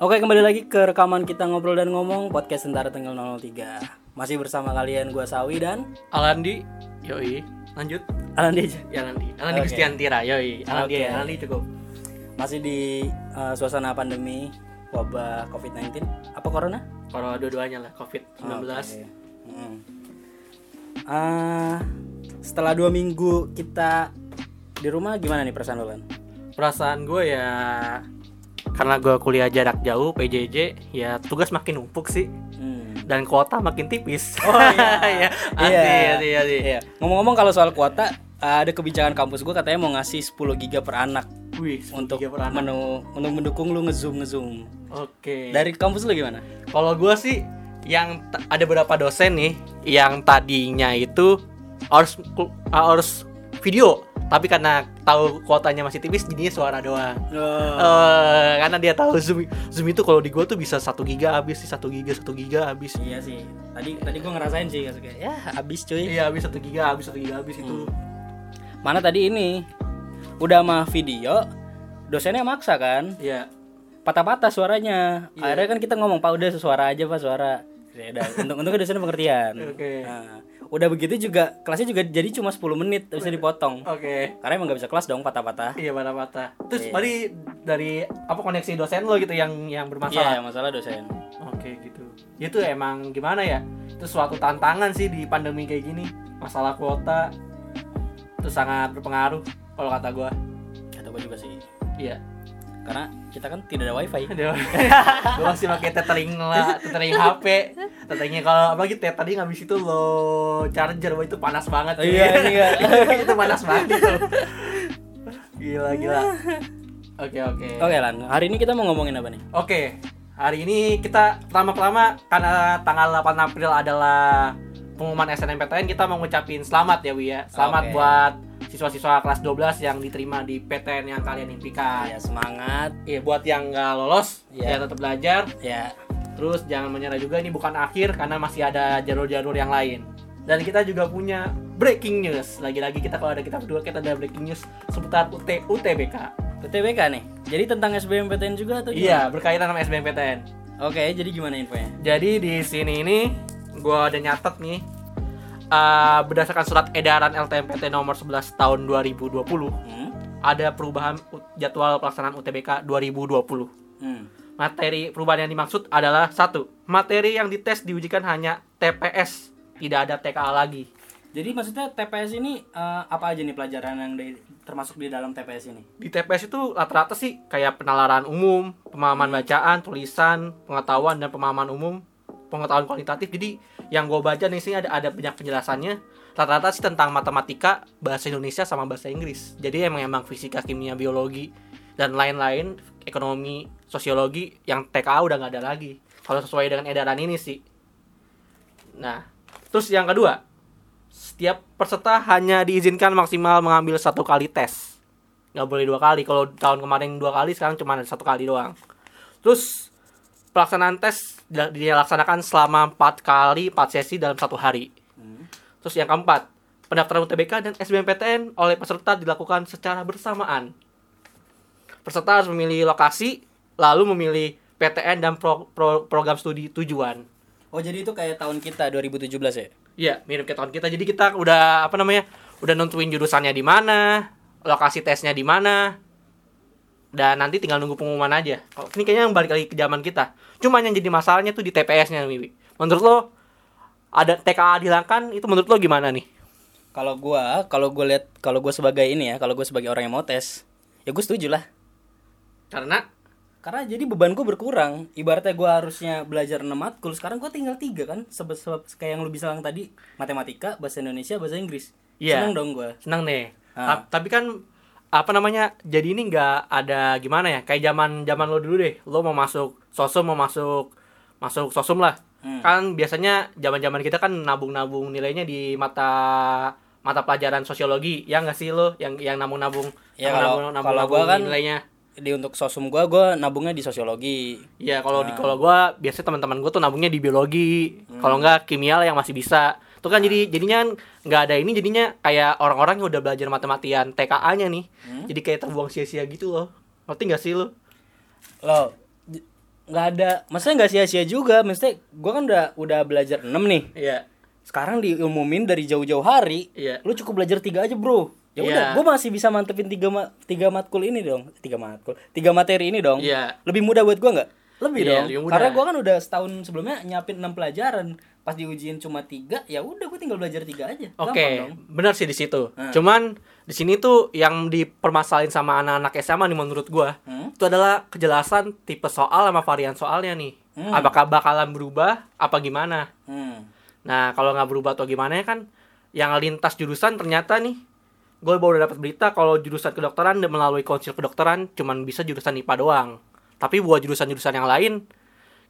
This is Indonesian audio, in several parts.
Oke kembali lagi ke rekaman kita ngobrol dan ngomong podcast Tentara Tanggal 03 Masih bersama kalian gua Sawi dan Alandi, yoi. Lanjut. Alandi aja Ya Alandi. Alandi Oke. Gustiantira, yoi. Alandi, Oke. Alandi cukup. Masih di uh, suasana pandemi wabah COVID-19 Apa corona? Kalau dua-duanya lah, COVID-19. Oke. Mm. Ah, setelah dua minggu kita di rumah gimana nih perasaan lo Lan? Perasaan gue ya karena gue kuliah jarak jauh PJJ ya tugas makin numpuk sih Hmm. dan kuota makin tipis. Oh iya. Iya, Iya. Iya. Ngomong-ngomong kalau soal kuota ada kebijakan kampus gue katanya mau ngasih 10 giga per anak Wih, 10 untuk per anak. menu untuk mendukung lu ngezoom ngezoom. Oke. Dari kampus lu gimana? Kalau gue sih yang ada beberapa dosen nih yang tadinya itu harus harus video, tapi karena tahu kuotanya masih tipis jadinya suara doang. Eh, karena dia tahu zoom zoom itu kalau di gua tuh bisa satu giga habis sih satu giga satu giga habis Iya sih. Tadi tadi gue ngerasain sih kayak ya habis cuy. iya habis satu giga habis satu giga habis itu Mana tadi ini udah mah video dosennya maksa kan iya patah-patah suaranya Iya. akhirnya kan kita ngomong pak udah suara aja pak suara ya udah untung dosennya pengertian Oke. Nah, udah begitu juga kelasnya juga jadi cuma 10 menit bisa dipotong oke karena emang gak bisa kelas dong patah-patah iya patah patah terus Iya. berarti dari apa koneksi dosen lo gitu yang yang bermasalah iya masalah dosen Oke gitu. Itu emang gimana ya? Itu suatu tantangan sih di pandemi kayak gini. Masalah kuota itu sangat berpengaruh kalau kata gua. kata gue juga sih Iya. Karena kita kan tidak ada wifi gua masih pakai tethering lah, tethering HP. Tetheringnya kalau apalagi tethering habis itu lo charger wah itu panas banget. Oh, iya, iya. itu panas banget itu. Gila gila. Oke oke. oke lan hari ini kita mau ngomongin apa nih Oke, hari ini kita pertama-tama karena tanggal 8 April adalah pengumuman SNMPTN kita mau ngucapin selamat ya Wi ya. Selamat Oke. buat siswa-siswa kelas 12 yang diterima di PTN yang kalian impikan. ya semangat Iya, buat yang nggak lolos Iya. ya tetap belajar. ya Terus jangan menyerah juga ini bukan akhir karena masih ada jalur-jalur yang lain. Dan kita juga punya breaking news. Lagi-lagi kita kalau ada kita berdua kita ada breaking news seputar UT UTBK. UTBK nih jadi tentang SBMPTN juga atau gimana? Iya, berkaitan sama SBMPTN. oke jadi gimana infonya Jadi di sini ini gua ada nyatet nih eh, berdasarkan surat edaran LTMPT nomor 11 tahun 2020 hmm? ada perubahan jadwal pelaksanaan UTBK 2020. Hmm. Materi perubahan yang dimaksud adalah satu, materi yang dites diujikan hanya TPS, tidak ada TKA lagi. Jadi maksudnya TPS ini eh, apa aja nih pelajaran yang di- termasuk di dalam TPS ini? Di TPS itu rata-rata sih kayak penalaran umum, pemahaman bacaan, tulisan, pengetahuan dan pemahaman umum, pengetahuan kualitatif. Jadi yang gue baca di sini ada ada banyak penjelasannya. Rata-rata sih tentang matematika, bahasa Indonesia sama bahasa Inggris. Jadi emang emang fisika, kimia, biologi dan lain-lain, ekonomi, sosiologi yang TKA udah nggak ada lagi. Kalau sesuai dengan edaran ini sih. Nah, terus yang kedua, setiap peserta hanya diizinkan maksimal mengambil satu kali tes nggak boleh dua kali kalau tahun kemarin dua kali sekarang cuma satu kali doang terus pelaksanaan tes dila- dilaksanakan selama empat kali empat sesi dalam satu hari Hmm. terus yang keempat pendaftaran UTBK dan SBMPTN oleh peserta dilakukan secara bersamaan peserta harus memilih lokasi lalu memilih PTN dan pro- pro- program studi tujuan Oh jadi itu kayak tahun kita 2017 ya? Iya, mirip kayak tahun kita. Jadi kita udah apa namanya? Udah nentuin jurusannya di mana, lokasi tesnya di mana. Dan nanti tinggal nunggu pengumuman aja. Kalau ini kayaknya yang balik lagi ke zaman kita. Cuma yang jadi masalahnya tuh di TPS-nya, Wiwi. Menurut lo ada TKA dihilangkan itu menurut lo gimana nih? Kalau gua, kalau gua lihat kalau gua sebagai ini ya, kalau gua sebagai orang yang mau tes, ya gua setuju lah. Karena Karena jadi bebanku berkurang. Ibaratnya gua harusnya belajar 6 matkul, sekarang gua tinggal tiga kan. Sebab sebab kayak yang lu bilang tadi, matematika, bahasa Indonesia, bahasa Inggris. Iya. Seneng dong gua. senang nih. Ah. Ta- Tapi kan apa namanya? Jadi ini nggak ada gimana ya? Kayak zaman zaman lo dulu deh. Lo mau masuk sosum mau masuk masuk sosum lah. Hmm. Kan biasanya zaman-zaman kita kan nabung-nabung nilainya di mata mata pelajaran sosiologi. Ya nggak sih lo yang yang nabung-nabung Ya, nabung- kalau- kalau gua kan- nilainya. Di untuk sosum gua, gua nabungnya di sosiologi. Ya kalau Ah. di kalau gua biasanya teman-teman gua tuh nabungnya di biologi. Hmm. Kalau nggak kimia lah yang masih bisa. Tuh kan jadi jadinya nggak ada ini jadinya kayak orang-orang yang udah belajar matematian TKA-nya nih. Hmm. Jadi kayak terbuang sia-sia gitu loh. Ngerti nggak sih lo? Lo nggak ada maksudnya nggak sia-sia juga maksudnya gue kan udah udah belajar 6 nih Iya. sekarang diumumin dari jauh-jauh hari Iya. lu cukup belajar tiga aja bro ya udah Iya. gue masih bisa mantepin tiga ma tiga matkul ini dong tiga matkul tiga materi ini dong Iya. lebih mudah buat gue nggak lebih Iya, dong lebih mudah. karena gue kan udah setahun sebelumnya nyiapin enam pelajaran pas diujiin cuma tiga ya udah gue tinggal belajar tiga aja Oke, dong. benar sih di situ. Hmm. Cuman di sini tuh yang dipermasalahin sama anak-anak SMA nih menurut gua, Hmm? itu adalah kejelasan tipe soal sama varian soalnya nih. Hmm. Apakah bakalan berubah apa gimana? Hmm. Nah, kalau nggak berubah atau gimana ya kan yang lintas jurusan ternyata nih gue baru dapat berita kalau jurusan kedokteran melalui konsil kedokteran cuman bisa jurusan IPA doang. Tapi buat jurusan-jurusan yang lain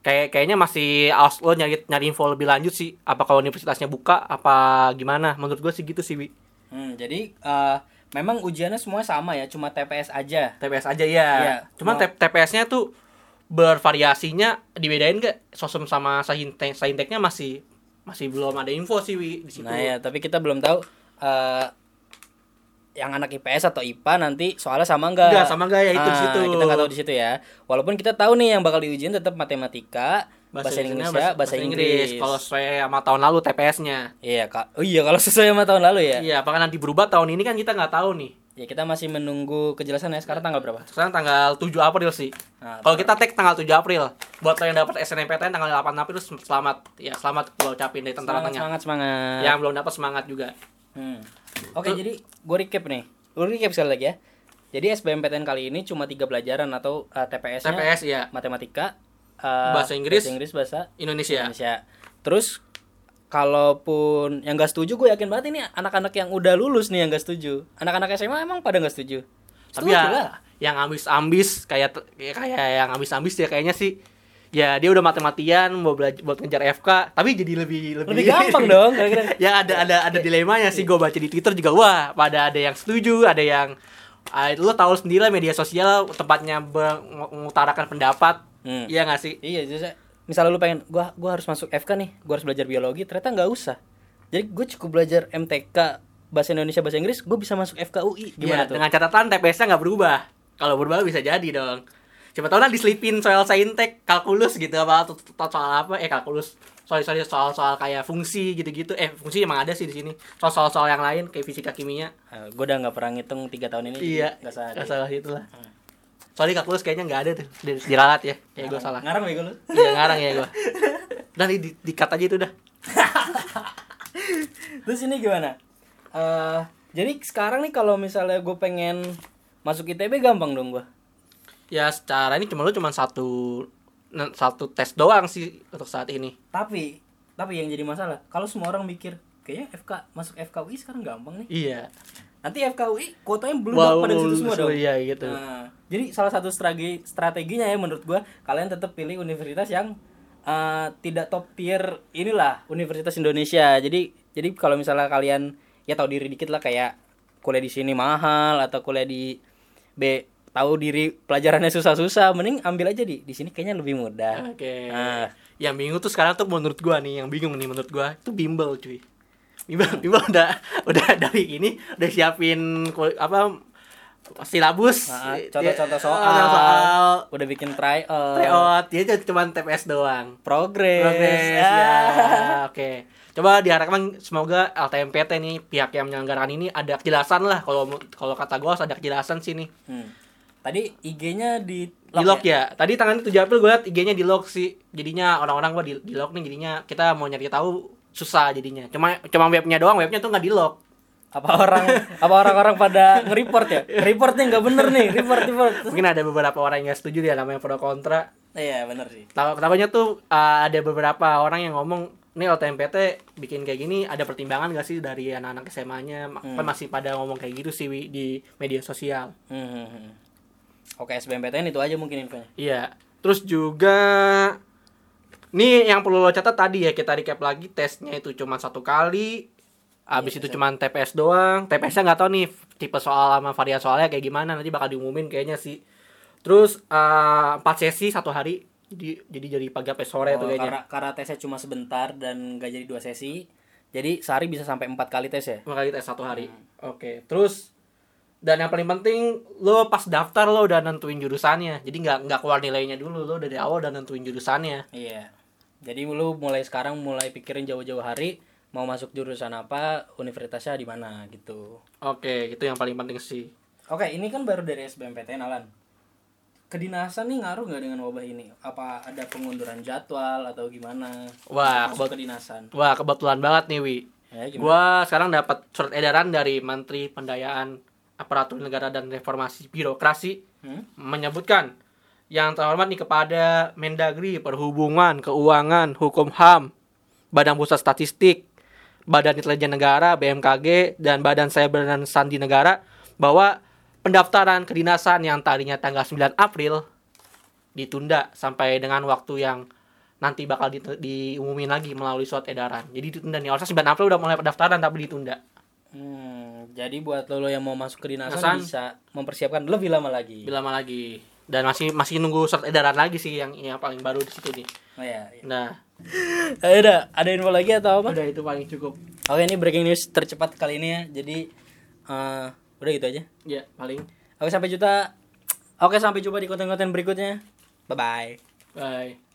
kayak kayaknya masih harus lo nyari nyari info lebih lanjut sih. Apa kalau universitasnya buka apa gimana? Menurut gue sih gitu sih, Wi. Hmm, jadi eh, memang ujiannya semua sama ya cuma TPS aja TPS aja ya. Iya. Cuman Mau- TPS-nya tuh bervariasinya dibedain gak? Sosum sama saintek sainteknya masih masih belum ada info sih Wi di situ. Nah ya, tapi kita belum tahu eh yang anak IPS atau IPA nanti soalnya sama enggak? Enggak, sama enggak ya, itu di Ah, situ. Kita nggak tahu di situ ya. Walaupun kita tahu nih yang bakal diujiin tetap matematika, bahasa, Inggrisnya Indonesia, bahasa, Inggris. Kalau sesuai sama tahun lalu TPS-nya. Iya kak. Oh iya kalau sesuai sama tahun lalu ya. Iya, apakah nanti berubah tahun ini kan kita nggak tahu nih. Ya kita masih menunggu kejelasan ya. Sekarang tanggal berapa? Sekarang tanggal 7 April sih. Nah, Kalau kita tag tanggal 7 April. Buat lo yang dapat SNMPTN tanggal 8 April selamat. Ya, selamat gua ucapin dari tentara semangat tengah. semangat semangat. Yang belum dapat semangat juga. Hmm. Oke jadi gue recap nih. Gue recap sekali lagi ya. Jadi SBMPTN kali ini cuma tiga pelajaran atau eh, TPS-nya TPS ya, matematika, eh, Bahasa Inggris. bahasa Inggris, bahasa Indonesia. Indonesia. Terus kalaupun yang gak setuju gue yakin banget ini anak-anak yang udah lulus nih yang gak setuju. Anak-anak SMA emang pada gak setuju. Tapi Setuju ya lah. yang ambis-ambis kayak ya kayak yang ambis-ambis ya kayaknya sih ya dia udah mati-matian mau belajar buat ngejar FK tapi jadi lebih lebih, Lebih gampang dong kira-kira. ya ada ada ada dilemanya sih gue baca di Twitter juga wah pada ada yang setuju ada yang ah, lo tahu sendiri lah media sosial tempatnya mengutarakan pendapat Hmm. iya nggak sih Iya, jadi misalnya lu pengen gua gua harus masuk FK nih, gua harus belajar biologi, ternyata nggak usah. Jadi gue cukup belajar MTK bahasa Indonesia bahasa Inggris, gue bisa masuk FK UI. Iya, Gimana tuh? dengan catatan TPS-nya nggak berubah kalau berubah bisa jadi dong siapa tahu nanti diselipin soal saintek kalkulus gitu apa atau soal apa eh kalkulus soal soal soal soal kayak fungsi gitu-gitu eh fungsi emang ada sih di sini soal soal soal yang lain kayak fisika kimia gue udah nggak pernah ngitung tiga tahun ini. iya Nggak salah. nggak salah itu lah soalnya kalkulus kayaknya nggak ada tuh di, diralat ya kayak gue salah Ngarang bego lu. iya ngarang ya gue dan di, di, cut aja itu dah Terus ini gimana? Eh jadi sekarang nih kalau misalnya gue pengen masuk ITB gampang dong gue. Ya secara ini cuma lu cuma satu satu tes doang sih untuk saat ini Tapi tapi yang jadi masalah kalau semua orang mikir kayaknya FK masuk FKUI sekarang gampang nih. iya Nanti FKUI kuotanya belum Wow, pada situ semua dong. iya gitu Nah, jadi salah satu strategi strateginya ya menurut gua kalian tetap pilih universitas yang eh, tidak top tier inilah Universitas Indonesia. Jadi jadi kalau misalnya kalian ya tahu diri dikit lah kayak kuliah di sini mahal atau kuliah di B tahu diri pelajarannya susah-susah, mending ambil aja di di sini kayaknya lebih mudah. Oke. Ah. Yang bingung tuh sekarang tuh menurut gua nih, yang bingung nih menurut gua itu bimbel cuy. Bimbel, bimbel udah udah dari ini udah siapin apa silabus, Nah, Dia- contoh-contoh soal, contoh soal, udah bikin try out, tryout, dia cuma TPS doang. progress, Progres Ah. ya. Oke. Coba diharapkan semoga LTMPT nih pihak yang menyelenggarakan ini ada kejelasan lah kalau kalau kata gua harus ada kejelasan sih nih. Hmm. Tadi IG-nya di di lock ya. Tadi tangan 7 April gue liat IG-nya di lock sih. Jadinya orang-orang gua di, di lock nih jadinya kita mau nyari tahu susah jadinya. Cuma cuma webnya doang, webnya tuh nggak di lock. apa orang apa orang-orang pada nge-report ya report nih nggak bener nih report report Mungkin ada beberapa orang yang setuju ya namanya pro kontra. iya bener sih Tahu kenapanya tuh uh, ada beberapa orang yang ngomong nih LTMPT bikin kayak gini ada pertimbangan gak sih dari anak-anak SMA-nya? Kan masih pada ngomong kayak gitu sih Wi, di media sosial. Hmm, hmm, hmm. Oke SBMPTN itu aja mungkin infonya Iya. Terus juga nih yang perlu lo catat tadi ya kita recap lagi tesnya itu cuma satu kali. Habis itu cuma TPS doang. TPS-nya nggak tahu nih tipe soal sama varian soalnya kayak gimana nanti bakal diumumin kayaknya sih. Terus eh, empat sesi satu hari. Jadi jadi jadi pagi sampai sore tuh Oh, kayaknya. karena karena tesnya cuma sebentar dan nggak jadi dua sesi jadi sehari bisa sampai empat kali tes ya Dua kali tes satu hari. Oke. Terus dan yang paling penting lo pas daftar lo udah nentuin jurusannya jadi nggak nggak keluar nilainya dulu lo dari awal udah nentuin jurusannya Iya. Jadi lu mulai sekarang mulai pikirin jauh-jauh hari mau masuk jurusan apa, universitasnya di mana gitu. oke itu yang paling penting sih Oke, ini kan baru dari SBMPTN Alan. Kedinasan nih ngaruh nggak dengan wabah ini? Apa ada pengunduran jadwal atau gimana? Wah, masuk kedinasan. wah kebetulan banget nih wi Ya, gimana? gua sekarang dapat surat edaran dari Menteri Pendayaan Aparatur Negara dan Reformasi Birokrasi Hmm? menyebutkan yang terhormat nih kepada Mendagri Perhubungan, Keuangan, Hukum HAM, Badan Pusat Statistik, Badan Intelijen Negara BMKG dan Badan Cyber dan Sandi Negara bahwa pendaftaran kedinasan yang tadinya tanggal 9 April ditunda sampai dengan waktu yang nanti bakal di, diumumin lagi melalui surat edaran. Jadi ditunda nih. Harusnya 9 April udah mulai pendaftaran tapi ditunda. Hmm, jadi buat lo, lo yang mau masuk kedinasan Kedinasan. bisa mempersiapkan lebih lama lagi. Lebih lama lagi. Dan masih masih nunggu surat edaran lagi sih yang yang paling baru di situ nih. Oh iya. iya. Nah, Ayo dah, ada info lagi atau apa? udah itu paling cukup. Oke, ini breaking news tercepat kali ini ya. Jadi eh, udah gitu aja. Ya, paling. Oke, sampai juta. Oke, sampai jumpa di konten-konten berikutnya. Bye bye. Bye.